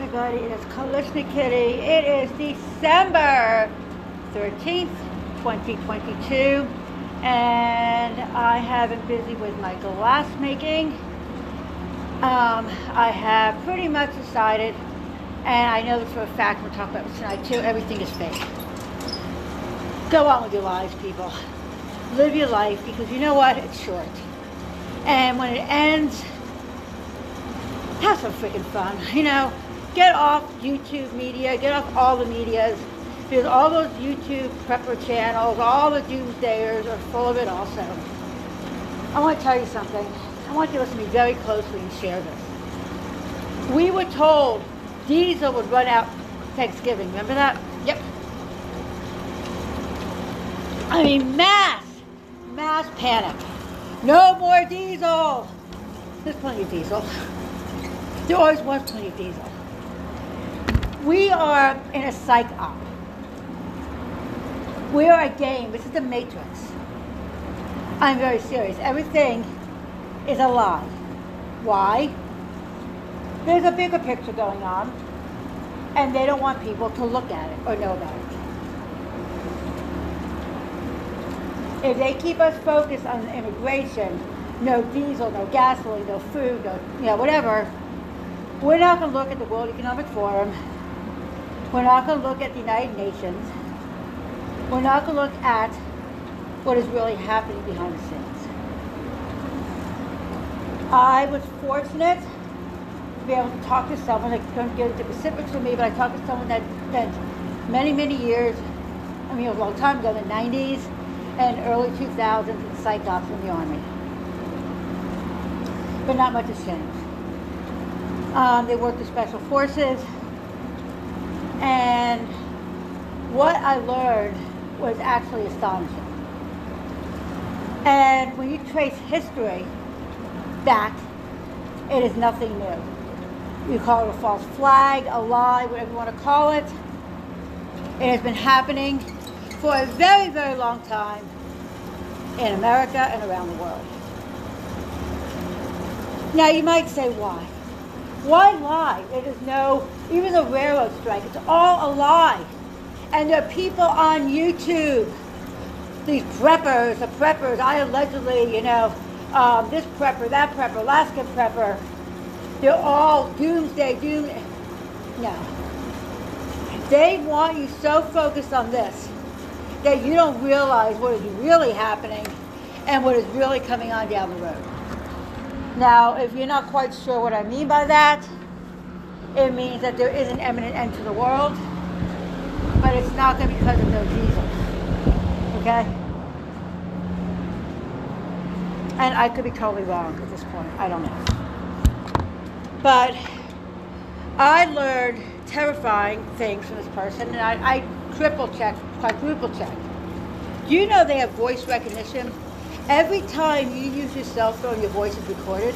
everybody. It is Kalishnik Kitty. It is December 13th, 2022. And I have been busy with my glass making. Um, I have pretty much decided, and I know this for a fact, we'll talk about this tonight too, everything is fake. Go on with your lives, people. Live your life because you know what? It's short. And when it ends, have some freaking fun. You know, get off YouTube media, get off all the medias, because all those YouTube prepper channels, all the doomsdayers are full of it also. I want to tell you something. I want you to listen to me very closely and share this. We were told diesel would run out Thanksgiving. Remember that? Yep. I mean, mass, mass panic. No more diesel. There's plenty of diesel. There always was plenty of diesel. We are in a psych op. We are a game. This is the Matrix. I'm very serious. Everything is a lie. Why? There's a bigger picture going on, and they don't want people to look at it or know about it. If they keep us focused on immigration, no diesel, no gasoline, no food, no you know whatever, we're not going to look at the World Economic Forum. We're not going to look at the United Nations. We're not going to look at what is really happening behind the scenes. I was fortunate to be able to talk to someone. I couldn't get into specifics with me, but I talked to someone that spent many, many years, I mean, it was a long time ago, the 90s and early 2000s in psych ops in the Army. But not much has changed. Um, they worked with special forces. And what I learned was actually astonishing. And when you trace history back, it is nothing new. You call it a false flag, a lie, whatever you want to call it. It has been happening for a very, very long time in America and around the world. Now, you might say, why? Why lie? It is no, even the railroad strike, it's all a lie. And there are people on YouTube, these preppers, the preppers, I allegedly, you know, um, this prepper, that prepper, Alaska prepper, they're all doomsday, doom. No. They want you so focused on this that you don't realize what is really happening and what is really coming on down the road. Now, if you're not quite sure what I mean by that, it means that there is an imminent end to the world, but it's not going to be because of no Jesus. Okay? And I could be totally wrong at this point. I don't know. But I learned terrifying things from this person, and I, I triple checked, quadruple checked. Do you know they have voice recognition? Every time you use your cell phone, your voice is recorded.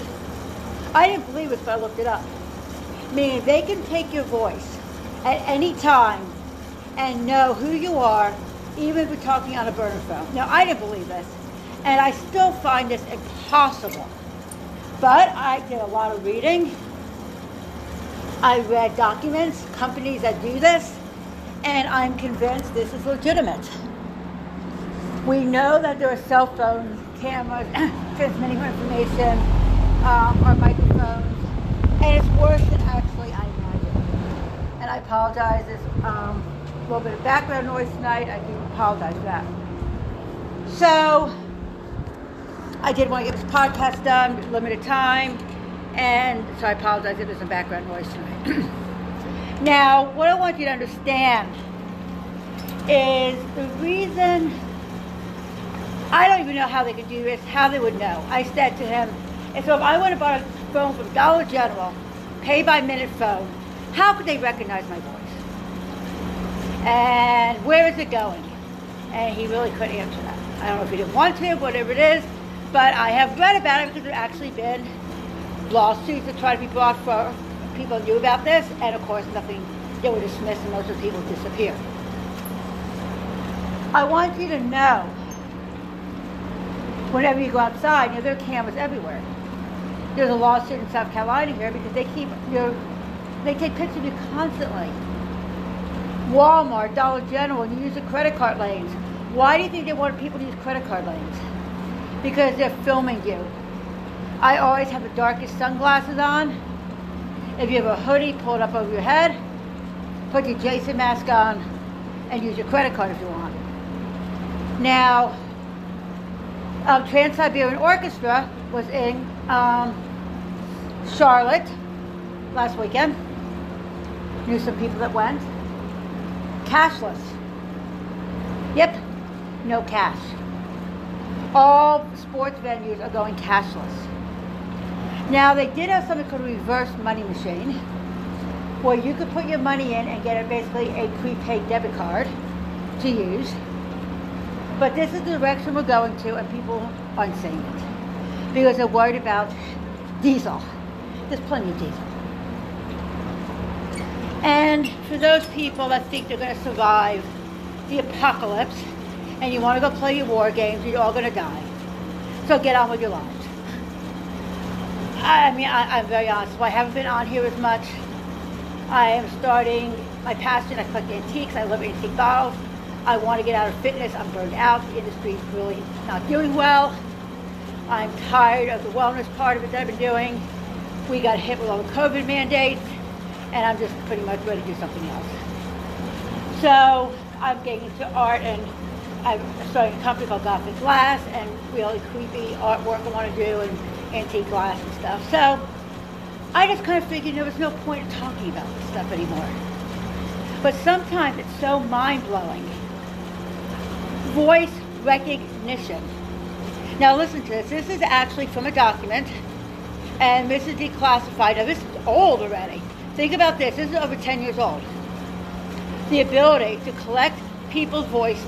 I didn't believe it, but I looked it up. Meaning they can take your voice at any time and know who you are, even if you're talking on a burner phone. Now, I didn't believe this, and I still find this impossible. But I did a lot of reading. I read documents, companies that do this, and I'm convinced this is legitimate. We know that there are cell phones, cameras, transmitting information, um, or microphones, and it's worse than actually I imagine. And I apologize. There's um, a little bit of background noise tonight. I do apologize for that. So, I did want to get this podcast done, limited time, and so I apologize if there's some background noise tonight. now, what I want you to understand is the reason I don't even know how they could do this, how they would know. I said to him, and so if I went and bought a phone from Dollar General, pay by minute phone, how could they recognize my voice? And where is it going? And he really couldn't answer that. I don't know if he didn't want to, whatever it is, but I have read about it because there have actually been lawsuits that try to be brought for people knew about this, and of course nothing, they were dismissed and most of the people disappeared. I want you to know whenever you go outside, you know, there are cameras everywhere. There's a lawsuit in South Carolina here because they keep your They take pictures of you constantly. Walmart, Dollar General, you use the credit card lanes. Why do you think they want people to use credit card lanes? Because they're filming you. I always have the darkest sunglasses on. If you have a hoodie, pull it up over your head. Put your Jason mask on and use your credit card if you want. Now, um, Trans-Siberian Orchestra was in um, Charlotte last weekend. Knew some people that went. Cashless. Yep, no cash. All sports venues are going cashless. Now, they did have something called a reverse money machine where you could put your money in and get a, basically a prepaid debit card to use. But this is the direction we're going to, and people aren't saying it because they're worried about diesel. There's plenty of diesel. And for those people that think they're going to survive the apocalypse and you want to go play your war games, you're all going to die. So get on with your lives. I mean, I, am very honest. I haven't been on here as much. I am starting my passion. I collect antiques. I love antique bottles. I want to get out of fitness. I'm burned out. The industry's really not doing well. I'm tired of the wellness part of it that I've been doing. We got hit with all the COVID mandates, and I'm just pretty much ready to do something else. So I'm getting into art, and I'm starting a company called Gothic Glass, and really creepy artwork I want to do, and antique glass and stuff. So I just kind of figured there was no point in talking about this stuff anymore. But sometimes it's so mind-blowing. Voice recognition. Now listen to this. This is actually from a document, and this is declassified. Now this is old already. Think about this. This is over 10 years old. The ability to collect people's voice,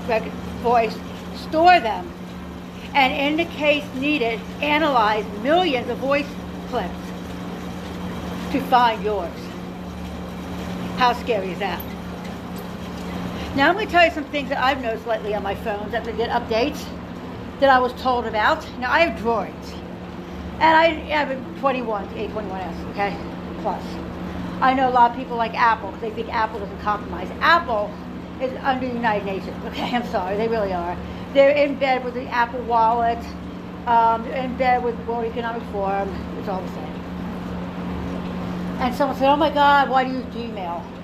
voice, store them, and in the case needed, analyze millions of voice clips to find yours. How scary is that? Now I'm going to tell you some things that I've noticed lately on my phones that they did updates that I was told about. Now I have droids. And I have a 21, A21S, okay? Plus. I know a lot of people like Apple because they think Apple doesn't compromise. Apple is under the United Nations, okay? I'm sorry, they really are. They're in bed with the Apple Wallet, um, they're in bed with World Economic Forum. It's all the same. And someone said, oh my God, why do you use Gmail?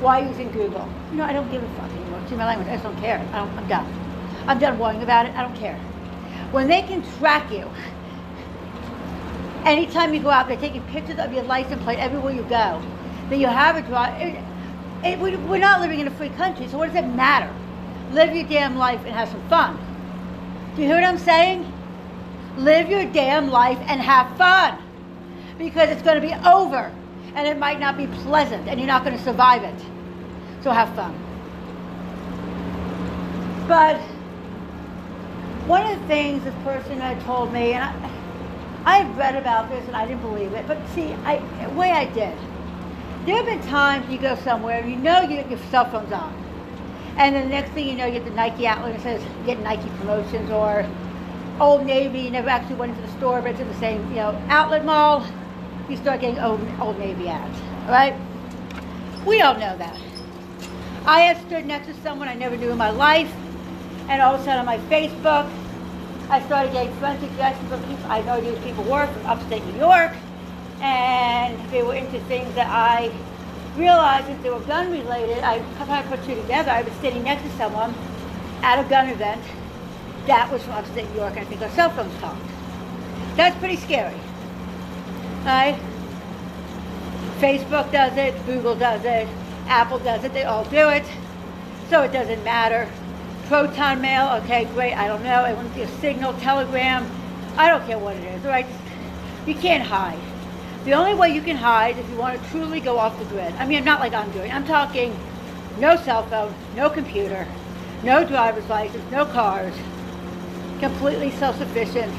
Why are you using Google? You know, I don't give a fuck anymore. It's my language. I just don't care. I don't, I'm done. I'm done worrying about it. I don't care. When they can track you, anytime you go out, they're taking pictures of your license plate everywhere you go. Then you have a drive. It, it, we, we're not living in a free country, so what does it matter? Live your damn life and have some fun. Do you hear what I'm saying? Live your damn life and have fun. Because it's going to be over and it might not be pleasant and you're not going to survive it. So have fun. But one of the things this person had told me, and I, I read about this and I didn't believe it, but see, I, the way I did, there have been times you go somewhere and you know you, your cell phone's on. And the next thing you know, you get the Nike outlet that says get Nike promotions or Old Navy. You never actually went into the store, but it's in the same, you know, outlet mall you start getting old, old Navy ads, right? We all know that. I have stood next to someone I never knew in my life, and all of a sudden on my Facebook, I started getting friends suggestions from people. I know these people were from upstate New York, and they were into things that I realized if they were gun related, I kind of put two together. I was sitting next to someone at a gun event that was from upstate New York, I think our cell phones talked. That's pretty scary. Right? Facebook does it, Google does it, Apple does it, they all do it. So it doesn't matter. Proton mail, okay, great, I don't know. It wouldn't be a signal, telegram. I don't care what it is, right? You can't hide. The only way you can hide if you want to truly go off the grid. I mean, not like I'm doing. I'm talking no cell phone, no computer, no driver's license, no cars, completely self-sufficient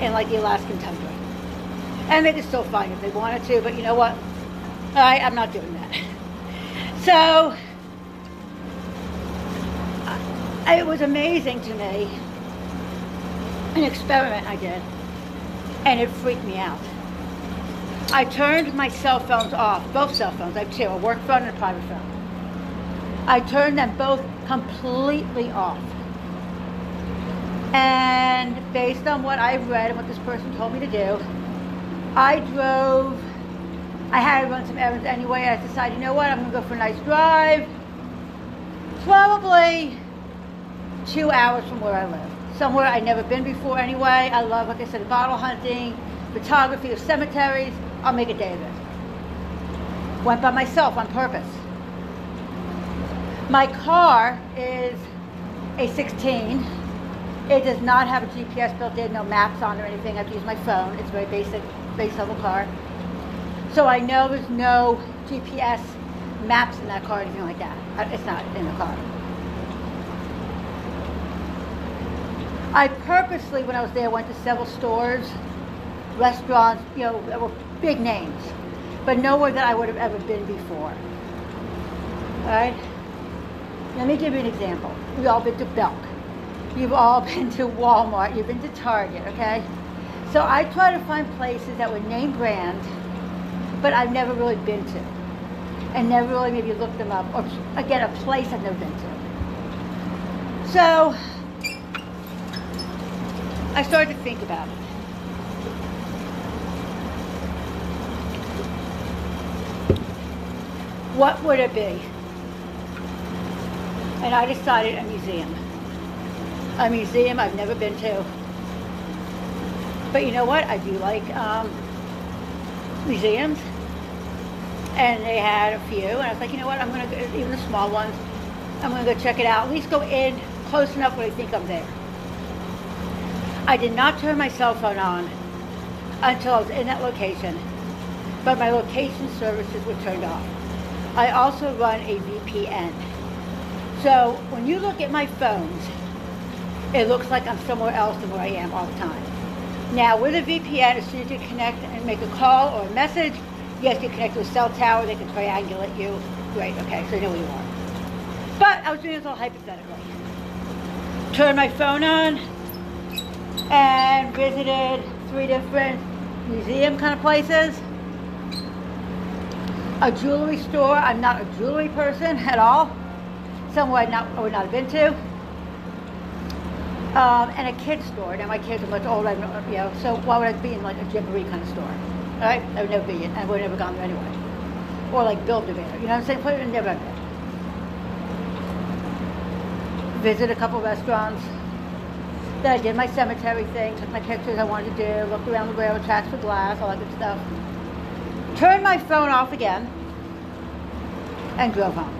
and like the Alaskan tundra. And they could still find if they wanted to, but you know what? I, I'm not doing that. So, it was amazing to me, an experiment I did, and it freaked me out. I turned my cell phones off, both cell phones. I have two, a work phone and a private phone. I turned them both completely off. And based on what I've read and what this person told me to do, I drove, I had to run some errands anyway. I decided, you know what, I'm going to go for a nice drive. Probably two hours from where I live. Somewhere I'd never been before anyway. I love, like I said, bottle hunting, photography of cemeteries. I'll make a day of it. Went by myself on purpose. My car is a 16. It does not have a GPS built in, no maps on or anything. I've used my phone. It's a very basic, base level car. So I know there's no GPS maps in that car or anything like that. It's not in the car. I purposely, when I was there, went to several stores, restaurants, you know, that were big names, but nowhere that I would have ever been before. All right? Let me give you an example. We've all been to Belk. You've all been to Walmart. You've been to Target, okay? So I try to find places that were name brand, but I've never really been to. And never really maybe looked them up. Or, again, a place I've never been to. So I started to think about it. What would it be? And I decided a museum. A museum I've never been to. But you know what? I do like um, museums. And they had a few. And I was like, you know what? I'm going to, even the small ones, I'm going to go check it out. At least go in close enough where I think I'm there. I did not turn my cell phone on until I was in that location, but my location services were turned off. I also run a VPN. So when you look at my phones, it looks like I'm somewhere else than where I am all the time. Now with a VPN, as soon as you connect and make a call or a message, yes, you connect to a cell tower, they can triangulate you. Great, okay, so they know where you are. But I was doing this all hypothetically. Turned my phone on, and visited three different museum kind of places. A jewelry store. I'm not a jewelry person at all. Somewhere I, not, I would not have been to. Um, and a kids store. Now my kids are much older, you know, so why would I be in like a Gymboree kind of store? All right? I would never be in, I would have never gone there anyway. Or like Build-A-Bear, you know what I'm saying? Put it in never. Visit a couple restaurants that I did my cemetery thing, took my pictures I wanted to do, looked around the railroad tracks with glass, all that good stuff. Turned my phone off again and drove home.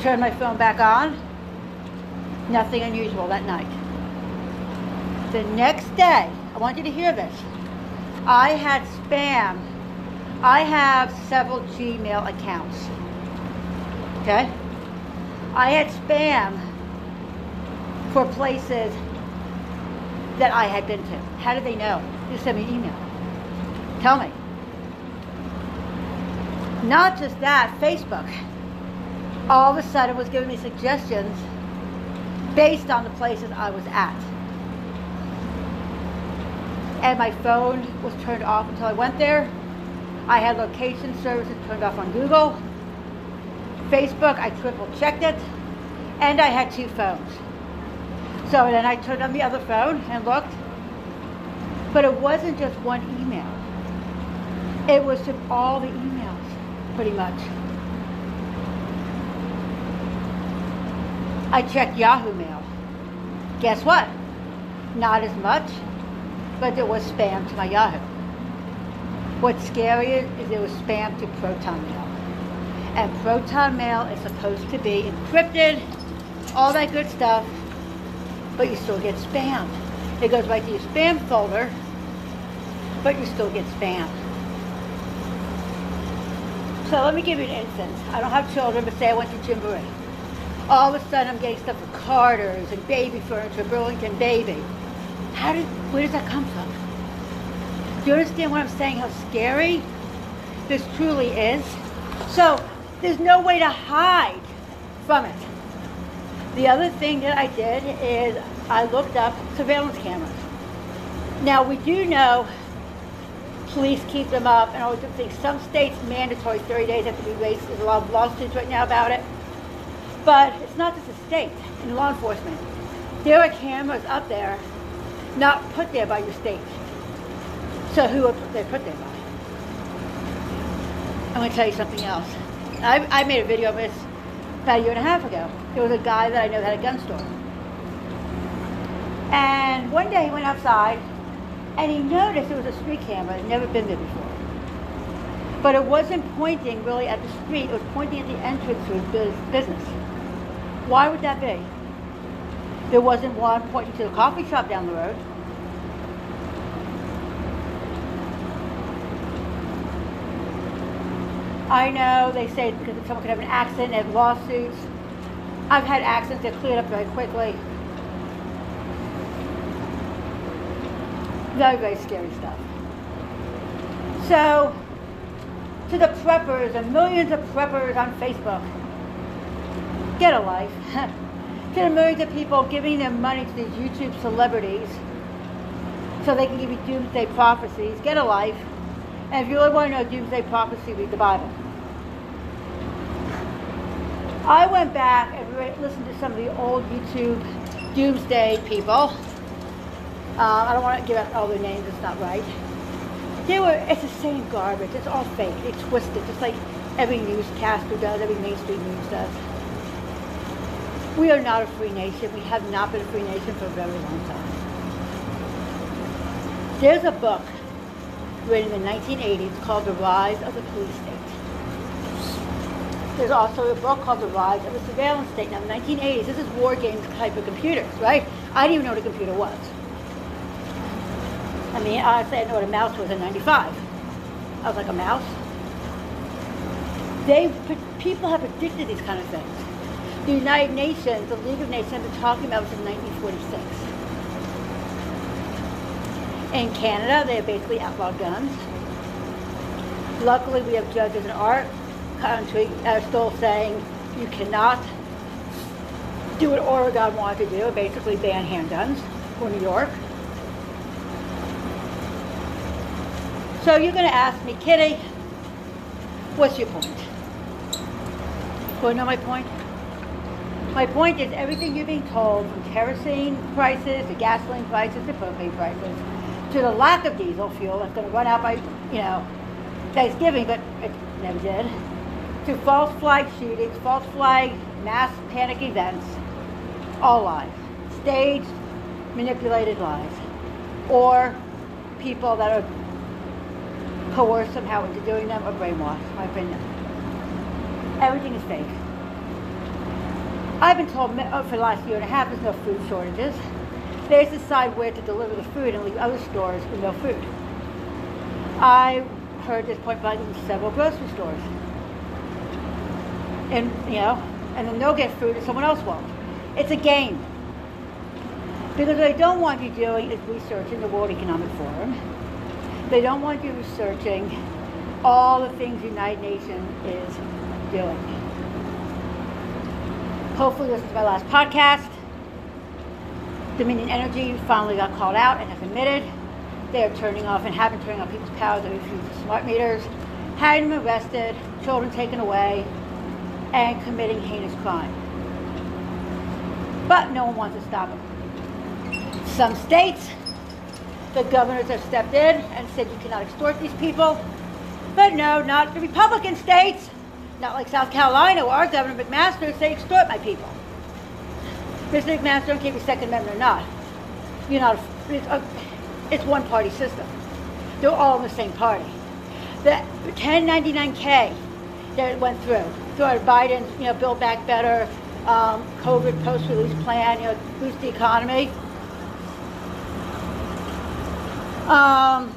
Turned my phone back on. Nothing unusual that night. The next day, I want you to hear this. I had spam. I have several Gmail accounts. Okay? I had spam for places that I had been to. How did they know? Just sent me an email. Tell me. Not just that, Facebook all of a sudden was giving me suggestions based on the places I was at. And my phone was turned off until I went there. I had location services turned off on Google. Facebook, I triple checked it. And I had two phones. So then I turned on the other phone and looked. But it wasn't just one email. It was to all the emails, pretty much. I checked Yahoo Mail. Guess what? Not as much, but there was spam to my Yahoo. What's scarier is there was spam to Proton Mail. And Proton Mail is supposed to be encrypted, all that good stuff but you still get spam. It goes right to your spam folder, but you still get spam. So let me give you an instance. I don't have children, but say I went to Gymboree. All of a sudden I'm getting stuff for Carter's and baby furniture, Burlington Baby. How did, where does that come from? Do you understand what I'm saying? How scary this truly is? So there's no way to hide from it. The other thing that I did is I looked up surveillance cameras. Now we do know police keep them up, and all these things. Some states mandatory 30 days have to be raised. There's a lot of lawsuits right now about it. But it's not just the state in law enforcement. There are cameras up there, not put there by your state. So who are they put there by? I'm going to tell you something else. I, I made a video of this about a year and a half ago. There was a guy that I know had a gun store. And one day he went outside and he noticed there was a street camera. He'd never been there before. But it wasn't pointing really at the street, it was pointing at the entrance to his business. Why would that be? There wasn't one pointing to the coffee shop down the road. I know they say because someone could have an accident and lawsuits. I've had accidents that cleared up very quickly. Very, very scary stuff. So, to the preppers and millions of preppers on Facebook, get a life. the millions of people giving their money to these YouTube celebrities so they can give you doomsday prophecies, get a life. And if you really want to know doomsday prophecy, read the Bible. I went back and listened to some of the old YouTube doomsday people. Uh, I don't want to give out all their names, it's not right. They were, it's the same garbage. It's all fake. It's twisted, just like every newscaster does, every mainstream news does. We are not a free nation. We have not been a free nation for a very long time. There's a book written in the 1980s called The Rise of the Police State. There's also a book called The Rise of the Surveillance State. Now, in the 1980s, this is war games type of computers, right? I didn't even know what a computer was. I mean, honestly, I know what a mouse was in 95. I was like, a mouse? They, people have predicted these kind of things. The United Nations, the League of Nations, been talking about since 1946. In Canada, they have basically outlawed guns. Luckily, we have judges in our country are still saying you cannot do what Oregon wanted to do, basically ban handguns, for New York. So you're going to ask me, Kitty, what's your point? Want to know my point? My point is everything you're being told from kerosene prices to gasoline prices to propane prices to the lack of diesel fuel that's going to run out by, you know, Thanksgiving, but it never did, to false flag shootings, false flag mass panic events, all lies. Staged, manipulated lies. Or people that are coerced somehow into doing them or brainwashed, my opinion. Everything is fake. I've been told oh, for the last year and a half there's no food shortages. They decide where to deliver the food and leave other stores with no food. I heard this point in several grocery stores. And, you know, and then they'll get food and someone else won't. It's a game. Because what they don't want you doing is researching the World Economic Forum. They don't want you researching all the things the United Nations is doing. Hopefully this is my last podcast. Dominion Energy finally got called out and has admitted they are turning off and have been turning off people's power They refuse the smart meters, having them arrested, children taken away, and committing heinous crime. But no one wants to stop them. Some states, the governors have stepped in and said you cannot extort these people. But no, not the Republican states. Not like South Carolina, where our Governor McMaster say extort my people. Mr. McMaster, don't care if Second Amendment or not. You're not, it's, a, it's one party system. They're all in the same party. The 1099K that went through, through our Biden's, you know, Build Back Better, um, COVID post-release plan, you know, boost the economy. Um,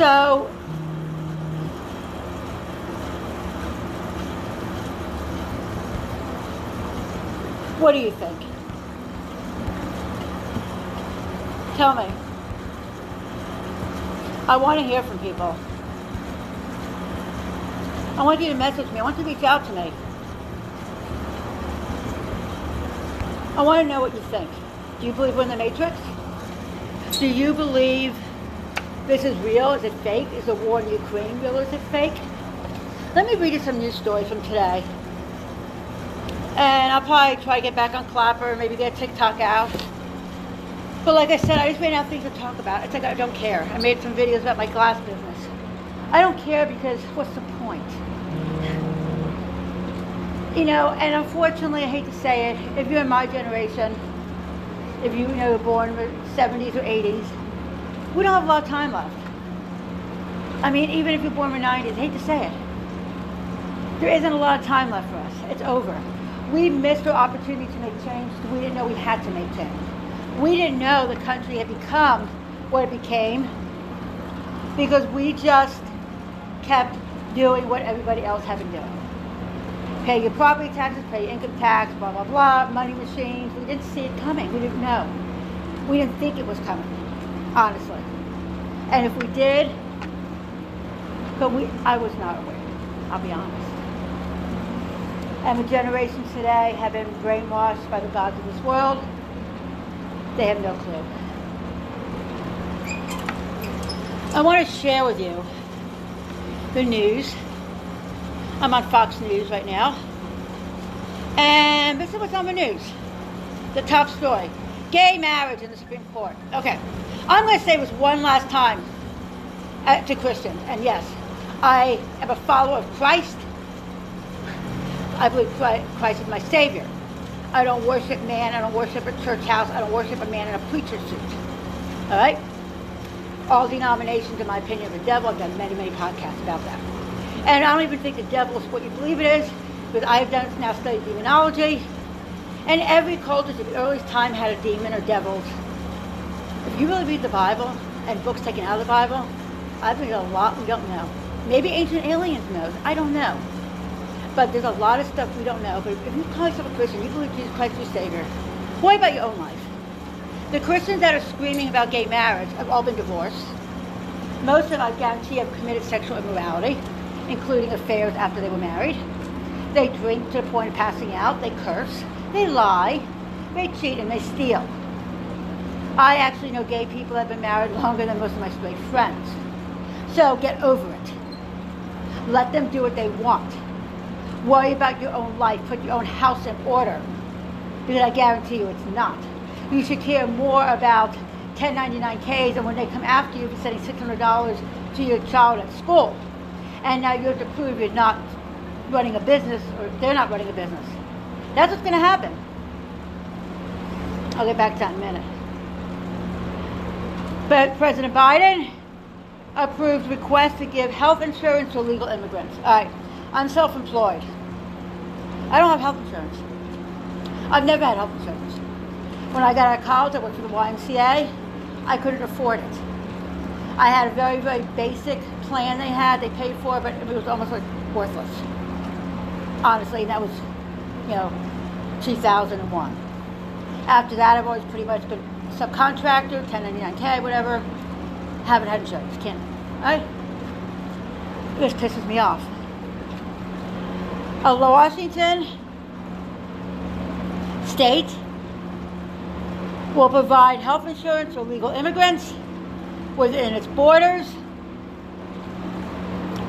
So what do you think? Tell me. I want to hear from people. I want you to message me. I want you to reach out to me. I want to know what you think. Do you believe we're in the Matrix? Do you believe this is real? Is it fake? Is the war in Ukraine real is it fake? Let me read you some news stories from today. And I'll probably try to get back on Clapper, maybe get TikTok out. But like I said, I just ran out of things to talk about. It's like I don't care. I made some videos about my glass business. I don't care because what's the point? You know, and unfortunately, I hate to say it, if you're in my generation, if you, you know, were born in the 70s or 80s, we don't have a lot of time left. I mean, even if you're born in the 90s, I hate to say it, there isn't a lot of time left for us. It's over. We missed our opportunity to make change. We didn't know we had to make change. We didn't know the country had become what it became because we just kept doing what everybody else had been doing. Pay your property taxes, pay your income tax, blah, blah, blah, money machines. We didn't see it coming. We didn't know. We didn't think it was coming, honestly. And if we did, but we, I was not aware, I'll be honest. And the generations today have been brainwashed by the gods of this world. They have no clue. I want to share with you the news. I'm on Fox News right now. And this is what's on the news. The top story. Gay marriage in the Supreme Court. Okay. I'm going to say this one last time uh, to Christians. And yes, I am a follower of Christ. I believe Christ is my Savior. I don't worship man. I don't worship a church house. I don't worship a man in a preacher's suit. All right? All denominations, in my opinion, are the devil. I've done many, many podcasts about that. And I don't even think the devil is what you believe it is, because I've done now studied demonology. And every culture to the earliest time had a demon or devils. If you really read the Bible and books taken out of the Bible, I think a lot we don't know. Maybe ancient aliens knows. I don't know. But there's a lot of stuff we don't know. But if you call yourself a Christian, you believe Jesus Christ is your Savior, worry about your own life. The Christians that are screaming about gay marriage have all been divorced. Most of them, I guarantee, have committed sexual immorality, including affairs after they were married. They drink to the point of passing out. They curse. They lie. They cheat and they steal. I actually know gay people that have been married longer than most of my straight friends. So get over it. Let them do what they want. Worry about your own life. Put your own house in order. Because I guarantee you it's not. You should care more about 1099Ks and when they come after you for sending $600 to your child at school. And now you have to prove you're not running a business or they're not running a business. That's what's going to happen. I'll get back to that in a minute. But President Biden approved request to give health insurance to illegal immigrants. All right. I'm self employed. I don't have health insurance. I've never had health insurance. When I got out of college, I worked for the YMCA. I couldn't afford it. I had a very, very basic plan they had, they paid for, but it was almost like worthless. Honestly, that was, you know, 2001. After that, I've always pretty much been subcontractor, 1099K, whatever. Haven't had insurance. Can't. Right? This pisses me off of Washington state will provide health insurance for legal immigrants within its borders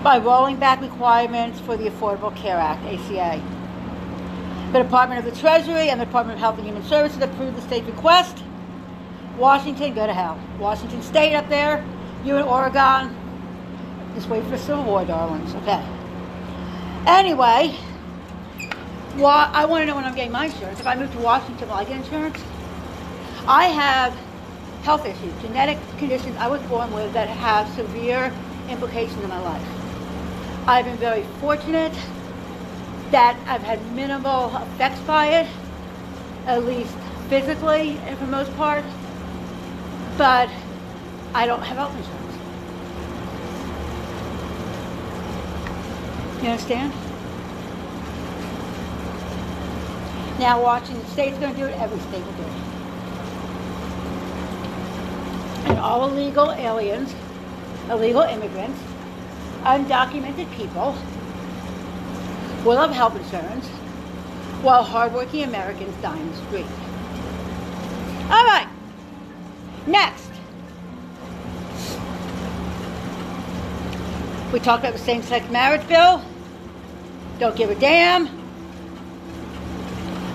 by rolling back requirements for the Affordable Care Act, ACA. The Department of the Treasury and the Department of Health and Human Services approved the state request. Washington, go to hell. Washington State up there, you in Oregon, just wait for the Civil War, darlings. Okay. Anyway, why, I want to know when I'm getting my insurance. If I move to Washington, will I get insurance? I have health issues, genetic conditions I was born with that have severe implications in my life. I've been very fortunate that I've had minimal effects by it, at least physically for the most part, but I don't have health insurance. You understand? Now Washington State's going to do it. Every state will do it. and all illegal aliens, illegal immigrants, undocumented people will have health insurance while hardworking Americans die in the street. All right, next. We talked about the same sex marriage bill. Don't give a damn.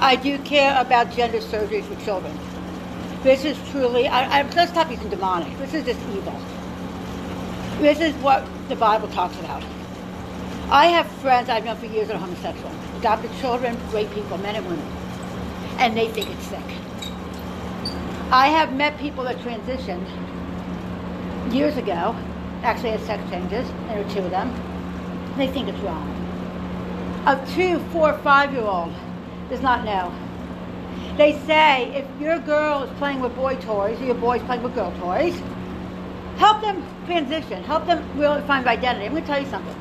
I do care about gender surgery for children. This is truly, I, I, let's stop using demonic. This is just evil. This is what the Bible talks about. I have friends I've known for years that are homosexual, adopted children, great people, men and women, and they think it's sick. I have met people that transitioned years ago actually had sex changes. There were two of them. They think it's wrong. A two, four, five year old does not know. They say if your girl is playing with boy toys or your boy's playing with girl toys, help them transition. Help them really find identity. I'm going to tell you something.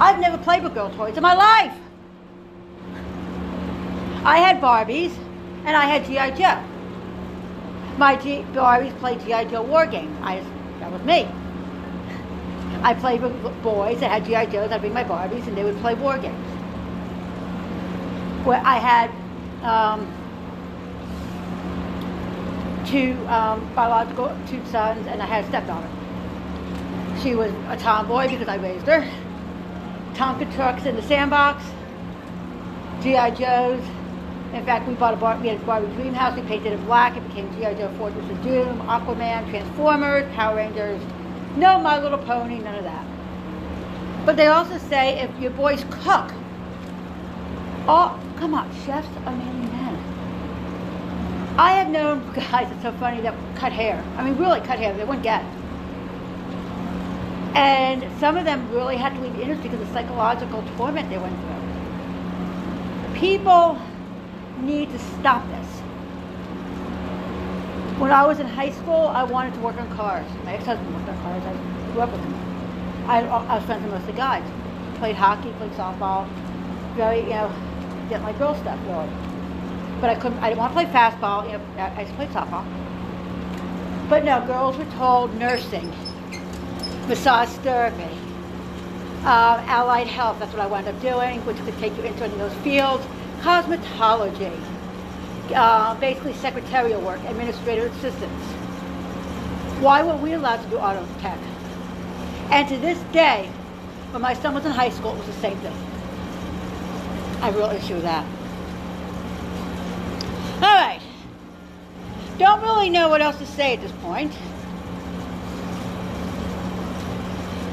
I've never played with girl toys in my life. I had Barbies and I had G.I. Joe. My G- Barbies played G.I. Joe War Game. I, that was me. I played with boys that had G.I. Joes. I'd bring my Barbies, and they would play war games. Where I had um, two um, biological two sons, and I had a stepdaughter. She was a tomboy because I raised her. Tonka trucks in the sandbox, G.I. Joes. In fact, we bought a bar, we had a Barbie dream house. We painted it black. It became G.I. Joe Fortress of Doom, Aquaman, Transformers, Power Rangers, no My Little Pony, none of that. But they also say if your boys cook, oh, come on, chefs are mainly men. I have known guys, it's so funny, that cut hair. I mean, really cut hair, they wouldn't get. And some of them really had to leave the industry because of the psychological torment they went through. People need to stop this. When I was in high school, I wanted to work on cars. My ex-husband worked on cars. I grew up with him. I, I was friends with most of the guys. Played hockey, played softball. Very, you know, didn't like girl stuff really. But I couldn't. I didn't want to play fastball. You know, I, I played softball. But no, girls were told nursing, massage therapy, uh, allied health. That's what I wound up doing, which could take you into any of those fields. Cosmetology uh, basically secretarial work, administrative assistants. Why were we allowed to do auto tech? And to this day, when my son was in high school, it was the same thing. I have a real issue with that. All right. Don't really know what else to say at this point.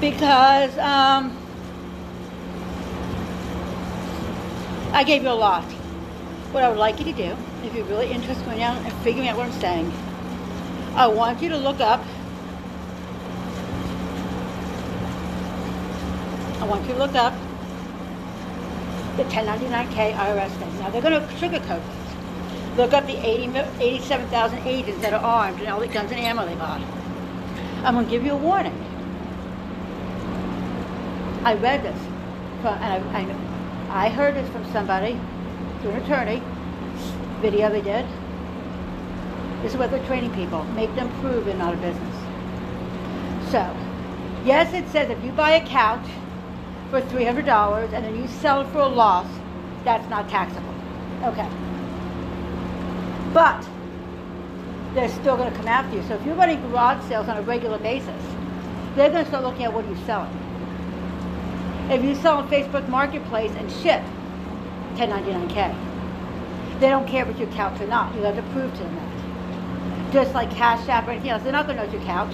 Because um, I gave you a lot. What I would like you to do if you're really interested in going down and figuring out what I'm saying, I want you to look up. I want you to look up the 1099K IRS thing. Now they're going to sugarcoat this. Look up the 80, 87,000 agents that are armed and all the guns and ammo they bought. I'm going to give you a warning. I read this, from, and I, I, I heard this from somebody, through an attorney, video they did. This is what they're training people. Make them prove they're not a business. So, yes, it says if you buy a couch for $300 and then you sell it for a loss, that's not taxable. Okay. But they're still going to come after you. So if you're running garage sales on a regular basis, they're going to start looking at what you're selling. If you sell on Facebook Marketplace and ship, 1099K. They don't care if your couch or not. You have to prove to them that. Just like Cash App or anything else, they're not going to know your couch.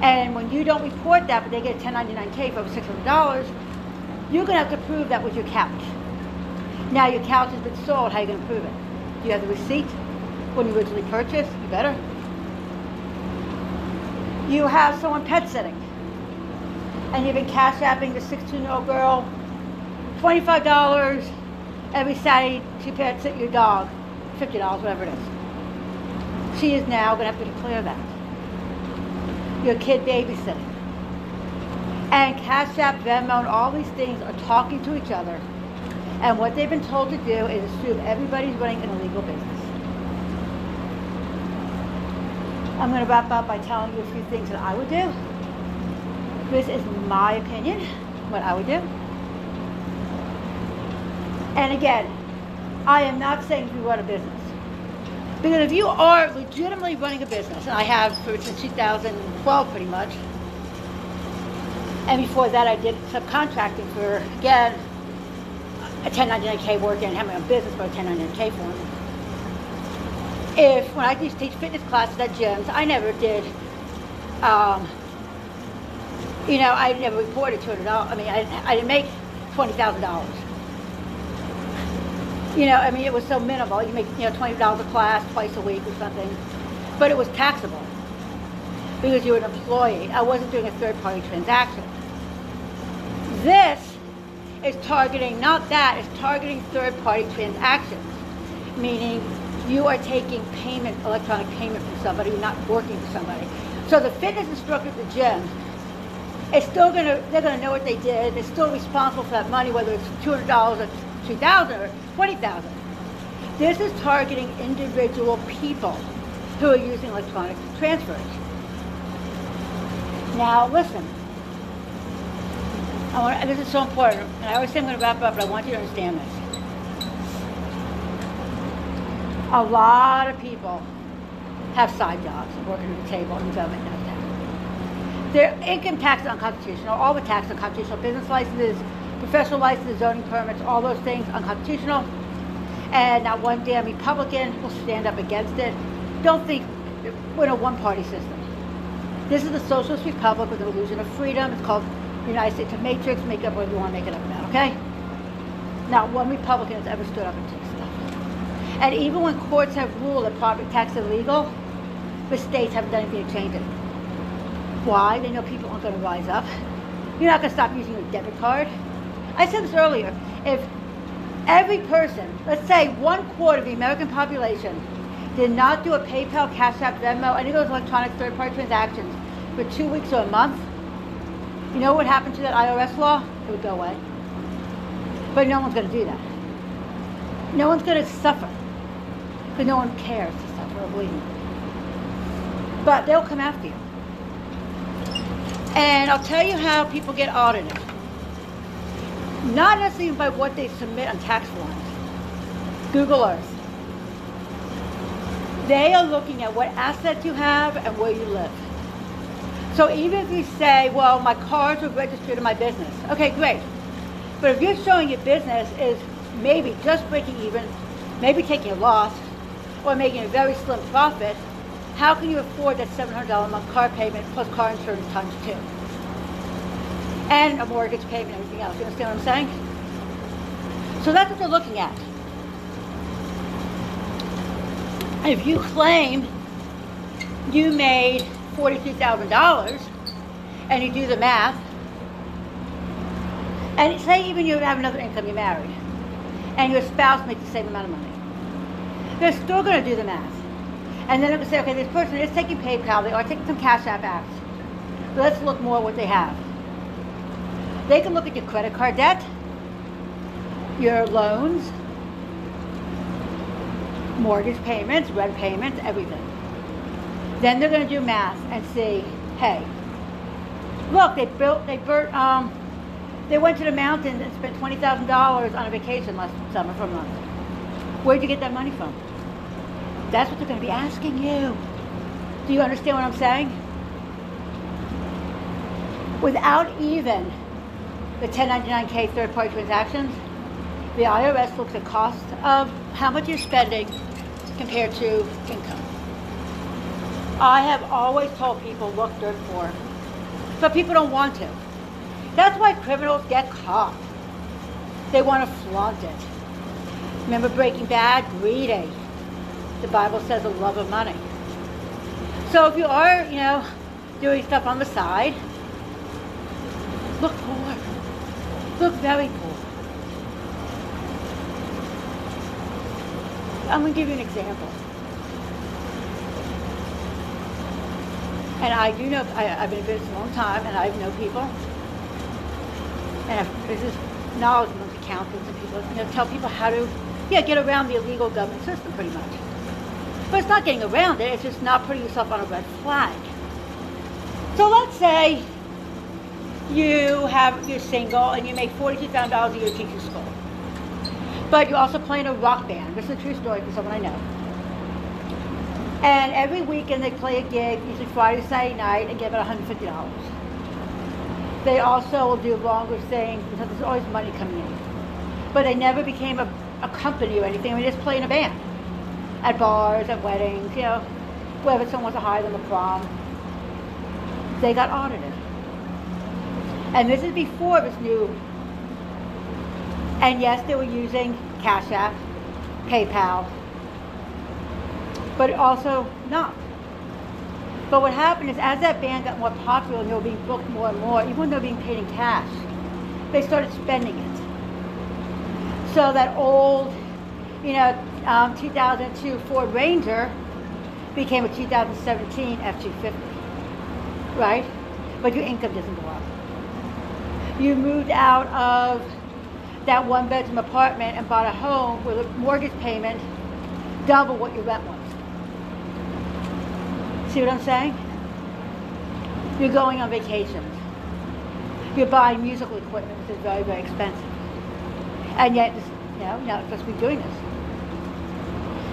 And when you don't report that, but they get a 1099K for over $600, you're going to have to prove that was your couch. Now your couch has been sold. How are you going to prove it? Do you have the receipt when you originally purchased? You better. You have someone pet sitting, and you've been cash apping the 16-year-old girl $25 every Saturday to pets sit your dog, fifty dollars, whatever it is. She is now going to have to declare that. Your kid babysitting. And Cash App, Venmo, and all these things are talking to each other. And what they've been told to do is assume everybody's running an illegal business. I'm going to wrap up by telling you a few things that I would do. This is my opinion, what I would do. And again, I am not saying you run a business. Because if you are legitimately running a business, and I have for since 2012 pretty much, and before that I did subcontracting for, again, a 1099K work and my own business for a 1099K form. If, when I used to teach fitness classes at gyms, I never did, um, you know, I never reported $200. I mean, I, I didn't make $20,000 you know, I mean, it was so minimal. You make, you know, $20 a class twice a week or something. But it was taxable because you were an employee. I wasn't doing a third party transaction. This is targeting, not that, it's targeting third party transactions, meaning you are taking payment, electronic payment from somebody, you're not working for somebody. So the fitness instructor at the gym is still gonna, they're gonna know what they did, they're still responsible for that money, whether it's $200 or 2000 or 20,000. This is targeting individual people who are using electronic transfers. Now, listen. Want, this is so important, and I always say I'm going to wrap up, but I want you to understand this. A lot of people have side jobs working at the table, and government knows that. Their income tax is unconstitutional, all the tax is unconstitutional, business licenses, professional licenses, zoning permits, all those things unconstitutional. And not one damn Republican will stand up against it. Don't think we're in a one-party system. This is the Socialist Republic with an illusion of freedom. It's called United States of Matrix. Make up whether you want to make it up not, okay? Not one Republican has ever stood up and took stuff. And even when courts have ruled that property tax is illegal, the states haven't done anything to change it. Why? They know people aren't going to rise up. You're not going to stop using your debit card. I said this earlier. If every person, let's say one quarter of the American population, did not do a PayPal, Cash App, Venmo, any of those electronic third-party transactions for two weeks or a month, you know what would happen to that IRS law? It would go away. But no one's going to do that. No one's going to suffer. Because no one cares to suffer or bleed. But they'll come after you. And I'll tell you how people get audited not necessarily by what they submit on tax forms. Google Earth. They are looking at what assets you have and where you live. So even if you say, well, my cars are registered in my business, okay, great. But if you're showing your business is maybe just breaking even, maybe taking a loss, or making a very slim profit, how can you afford that $700 a month car payment plus car insurance times two? And a mortgage payment and everything else. You understand what I'm saying? So that's what they're looking at. If you claim you made $42,000 and you do the math, and say even you have another income, you're married, and your spouse makes the same amount of money, they're still going to do the math. And then they're going to say, okay, this person is taking PayPal, they are taking some Cash App apps. Let's look more at what they have. They can look at your credit card debt, your loans, mortgage payments, rent payments, everything. Then they're going to do math and see, hey, look, they built, they burnt, um, they went to the mountains and spent twenty thousand dollars on a vacation last summer for a month. Where'd you get that money from? That's what they're going to be asking you. Do you understand what I'm saying? Without even the 1099K third party transactions, the IRS looks at cost of how much you're spending compared to income. I have always told people look dirt poor, but people don't want to. That's why criminals get caught. They want to flaunt it. Remember Breaking Bad? Greedy. The Bible says a love of money. So if you are, you know, doing stuff on the side, look look very cool. I'm going to give you an example. And I do know, I, have been in business a long time, and I know people, and I've, this knowledge amongst accountants and people, you know, tell people how to, yeah, get around the illegal government system pretty much. But it's not getting around it, it's just not putting yourself on a red flag. So let's say you have you're single and you make forty-two thousand dollars a year teaching school. But you're also playing a rock band. This is a true story for someone I know. And every weekend they play a gig, usually Friday, Saturday night, and give it $150. They also will do longer things because there's always money coming in. But they never became a, a company or anything. They just play in a band at bars, at weddings, you know, wherever someone wants to hire them a prom. They got audited. And this is before this new. And yes, they were using Cash App, PayPal, but also not. But what happened is, as that band got more popular and they were being booked more and more, even when they were being paid in cash, they started spending it. So that old, you know, um, 2002 Ford Ranger became a 2017 F-250, right? But your income doesn't go up. You moved out of that one bedroom apartment and bought a home with a mortgage payment double what your rent was. See what I'm saying? You're going on vacations. You're buying musical equipment, which is very, very expensive. And yet, you know, you're be doing this.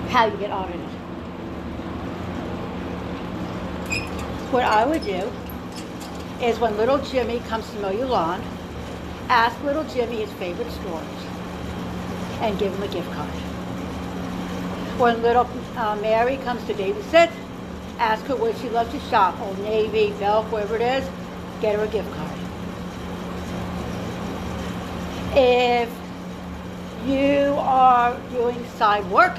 How you get audited. What I would do is when little Jimmy comes to mow your lawn, ask little Jimmy his favorite stores and give him a gift card. When little uh, Mary comes to babysit, ask her where she loves to shop, Old Navy, Belk, wherever it is, get her a gift card. If you are doing side work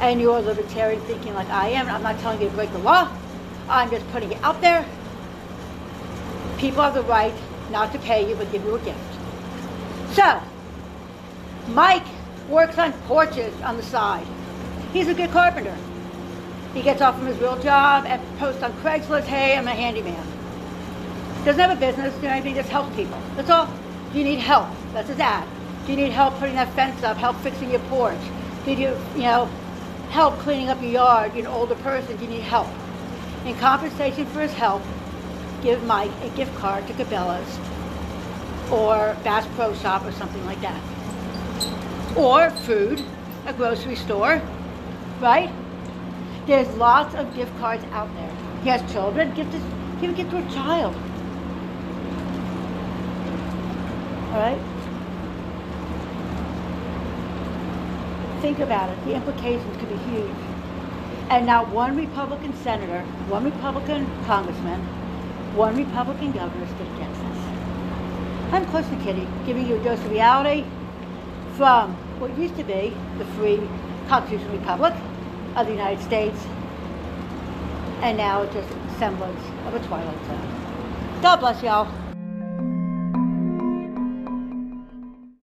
and you're libertarian thinking like I am, I'm not telling you to break the law, I'm just putting it out there. People have the right not to pay you but give you a gift. So, Mike works on porches on the side. He's a good carpenter. He gets off from his real job and posts on Craigslist, hey, I'm a handyman. Doesn't have a business, doing anything, just helps people. That's all. Do you need help? That's his ad. Do you need help putting that fence up, help fixing your porch? Do you, you know, help cleaning up your yard? You're an older person, do you need help? In compensation for his help, give Mike a gift card to Cabela's or Bass Pro Shop or something like that. Or food, a grocery store, right? There's lots of gift cards out there. He has children, give this, give a gift to a child. All right? Think about it. The implications could be huge. And now one Republican senator, one Republican congressman, one Republican governor stood against this. I'm close to Kitty, giving you a dose of reality from what used to be the free constitutional republic of the United States, and now just semblance of a twilight zone. God bless y'all.